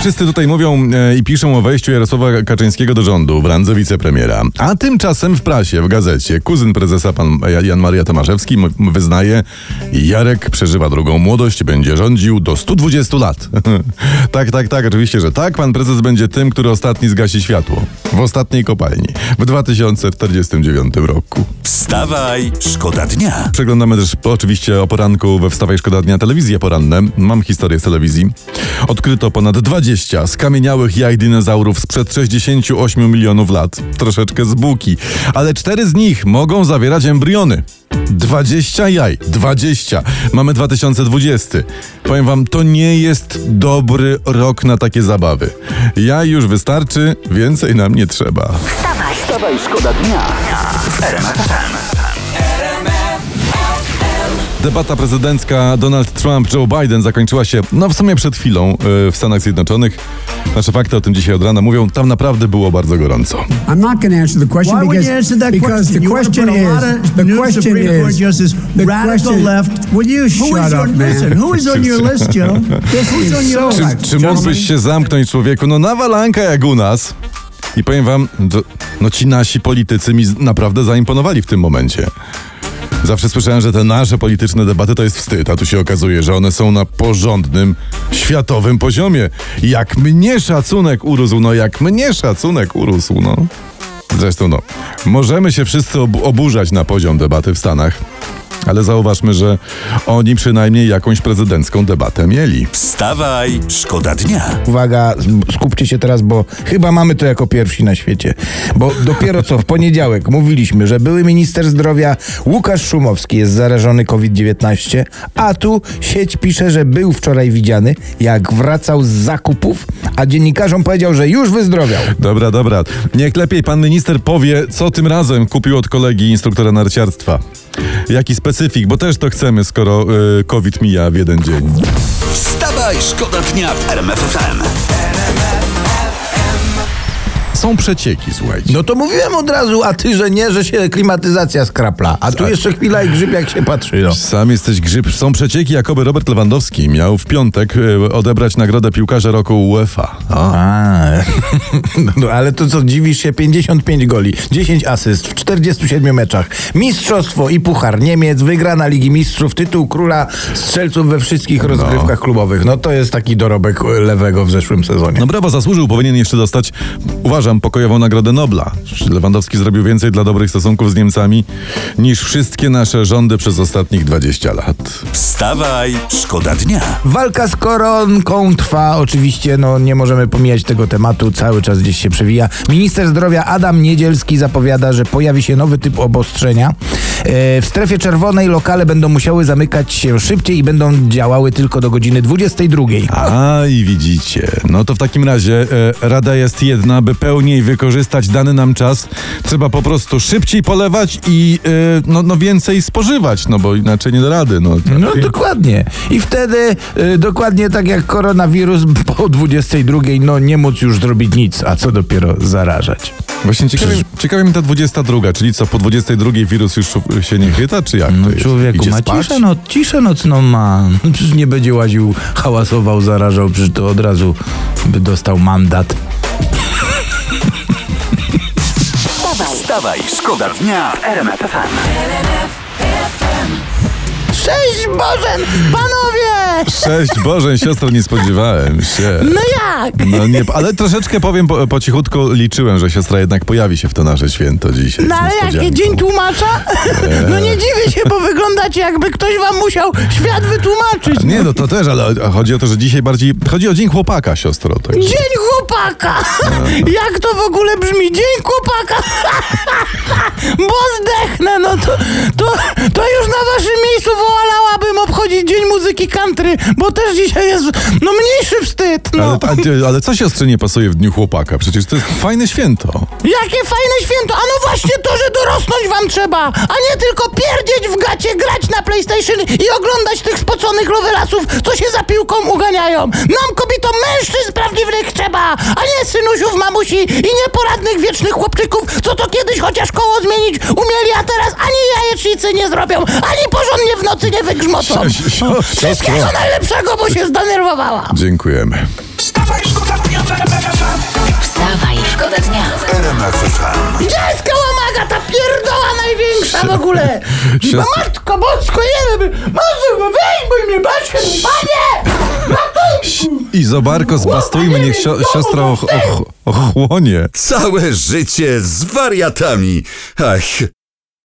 Wszyscy tutaj mówią e, i piszą o wejściu Jarosława Kaczyńskiego do rządu w randze wicepremiera. A tymczasem w prasie, w gazecie, kuzyn prezesa pan Jan Maria Tomaszewski wyznaje, Jarek przeżywa drugą młodość, będzie rządził do 120 lat. tak, tak, tak, oczywiście, że tak. Pan prezes będzie tym, który ostatni zgasi światło. W ostatniej kopalni. W 2049 roku. Wstawaj, szkoda dnia. Przeglądamy też oczywiście o poranku we Wstawaj Szkoda Dnia telewizje poranne. Mam historię z telewizji. Odkryto ponad 20 skamieniałych jaj dinozaurów sprzed 68 milionów lat. Troszeczkę z buki. Ale cztery z nich mogą zawierać embriony. 20 jaj. 20. Mamy 2020. Powiem wam, to nie jest dobry rok na takie zabawy. Jaj już wystarczy, więcej nam nie trzeba. Wstawaj, Wstawaj, szkoda dnia FM. Debata prezydencka Donald Trump-Joe Biden zakończyła się, no w sumie przed chwilą yy, w Stanach Zjednoczonych. Nasze fakty o tym dzisiaj od rana mówią, tam naprawdę było bardzo gorąco. I'm not going to answer the question Why because, answer that because question? the question is the question is the radical question- left. Will you shut is up, man? who is on your list, Joe? Who's is on your list? Czy, czy mógłbyś się zamknąć człowieku? No nawalanka jak u nas. I powiem wam, no ci nasi politycy mi naprawdę zaimponowali w tym momencie. Zawsze słyszałem, że te nasze polityczne debaty to jest wstyd, a tu się okazuje, że one są na porządnym, światowym poziomie. Jak mnie szacunek urósł, no jak mnie szacunek urósł, no. Zresztą no, możemy się wszyscy ob- oburzać na poziom debaty w Stanach, ale zauważmy, że oni przynajmniej jakąś prezydencką debatę mieli. Wstawaj, szkoda dnia. Uwaga, skupcie się teraz, bo chyba mamy to jako pierwsi na świecie. Bo dopiero co w poniedziałek mówiliśmy, że były minister zdrowia Łukasz Szumowski jest zarażony COVID-19, a tu sieć pisze, że był wczoraj widziany, jak wracał z zakupów, a dziennikarzom powiedział, że już wyzdrowiał. Dobra, dobra. Niech lepiej pan minister powie, co tym razem kupił od kolegi instruktora narciarstwa. Jaki specyfik, bo też to chcemy, skoro y, COVID mija w jeden dzień. Wstawaj, szkoda dnia w RMF FM. Są przecieki, słuchajcie. No to mówiłem od razu, a ty, że nie, że się klimatyzacja skrapla. A tu jeszcze chwila i grzyb jak się patrzy. No. Sam jesteś grzyb. Są przecieki, jakoby Robert Lewandowski miał w piątek y, odebrać nagrodę piłkarza roku UEFA. O. A, no, ale to co, dziwisz się, 55 goli, 10 asyst w 47 meczach, mistrzostwo i puchar Niemiec, wygrana Ligi Mistrzów, tytuł króla strzelców we wszystkich rozgrywkach klubowych. No to jest taki dorobek lewego w zeszłym sezonie. No brawo, zasłużył, powinien jeszcze dostać, uważam, pokojową Nagrodę Nobla. Lewandowski zrobił więcej dla dobrych stosunków z Niemcami niż wszystkie nasze rządy przez ostatnich 20 lat. Wstawaj, szkoda dnia. Walka z koronką trwa, oczywiście, no nie możemy pomijać tego tematu, cały czas gdzieś się przewija. Minister zdrowia Adam Niedzielski zapowiada, że pojawi się nowy typ obostrzenia. E, W strefie czerwonej lokale będą musiały zamykać się szybciej i będą działały tylko do godziny 22. A i widzicie. No to w takim razie e, rada jest jedna, by pełniej wykorzystać dany nam czas. Trzeba po prostu szybciej polewać i e, no, no więcej spożywać, no bo inaczej nie da rady. No, No dokładnie. I wtedy dokładnie tak jak koronawirus po 22 no nie móc już zrobić nic, a co dopiero zarażać. Właśnie ciekawie, ciekawie mi ta 22, czyli co, po 22 wirus już się nie chyta, czy jak No człowieku, Idzie ma spać? ciszę, no, ciszę nocną ma. Przecież nie będzie łaził, hałasował, zarażał, przecież to od razu by dostał mandat. Wstawaj, szkoda dnia w RMF FM. Cześć Bożen, panowie! Cześć Boże, siostro, nie spodziewałem się. No jak? No nie, ale troszeczkę powiem po, po cichutku, liczyłem, że siostra jednak pojawi się w to nasze święto dzisiaj. No ale jaki dzień tłumacza? No nie dziwię się, bo wyglądacie jakby ktoś wam musiał świat wytłumaczyć. Nie, no to też, ale chodzi o to, że dzisiaj bardziej, chodzi o dzień chłopaka, siostro. Tak. Dzień chłopaka! Jak to w ogóle brzmi? Dzień chłopaka! Bo zdechnę, no to, to, to już na waszym miejscu wolałabym obchodzić Dzień Muzyki Country, bo też dzisiaj jest no mniejszy wstyd, no. Ale, a ale co siostrze nie pasuje w dniu chłopaka? Przecież to jest fajne święto. Jakie fajne święto! A no właśnie to, że dorosnąć wam trzeba, a nie tylko pierdzieć w gacie, grać na PlayStation i oglądać tych spoconych lowelasów, co się za piłką uganiają. Nam, kobietom, mężczyzn prawdziwych trzeba! trzeba, a nie synusiów, mamusi i nieporadnych wiecznych chłopczyków, co to kiedyś chociaż koło zmienić umieli, a teraz ani jajecznicy nie zrobią, ani porządnie w nocy nie wygrzmocą. Si- si-. Wszystkiego najlepszego, bo się zdenerwowała. Dziękujemy. Wstawaj, szkoda dnia w. Wstawaj, szkoda dnia. RMF FM. Gdzie jest kałamaga, ta pierdoła największa w ogóle? Siostro- Matko bosko, wiem, może wyjmuj mnie, Basiu, panie! Izobarko, zbastujmy, niech sio- siostra och- och- ochłonie. Całe życie z wariatami. Ach,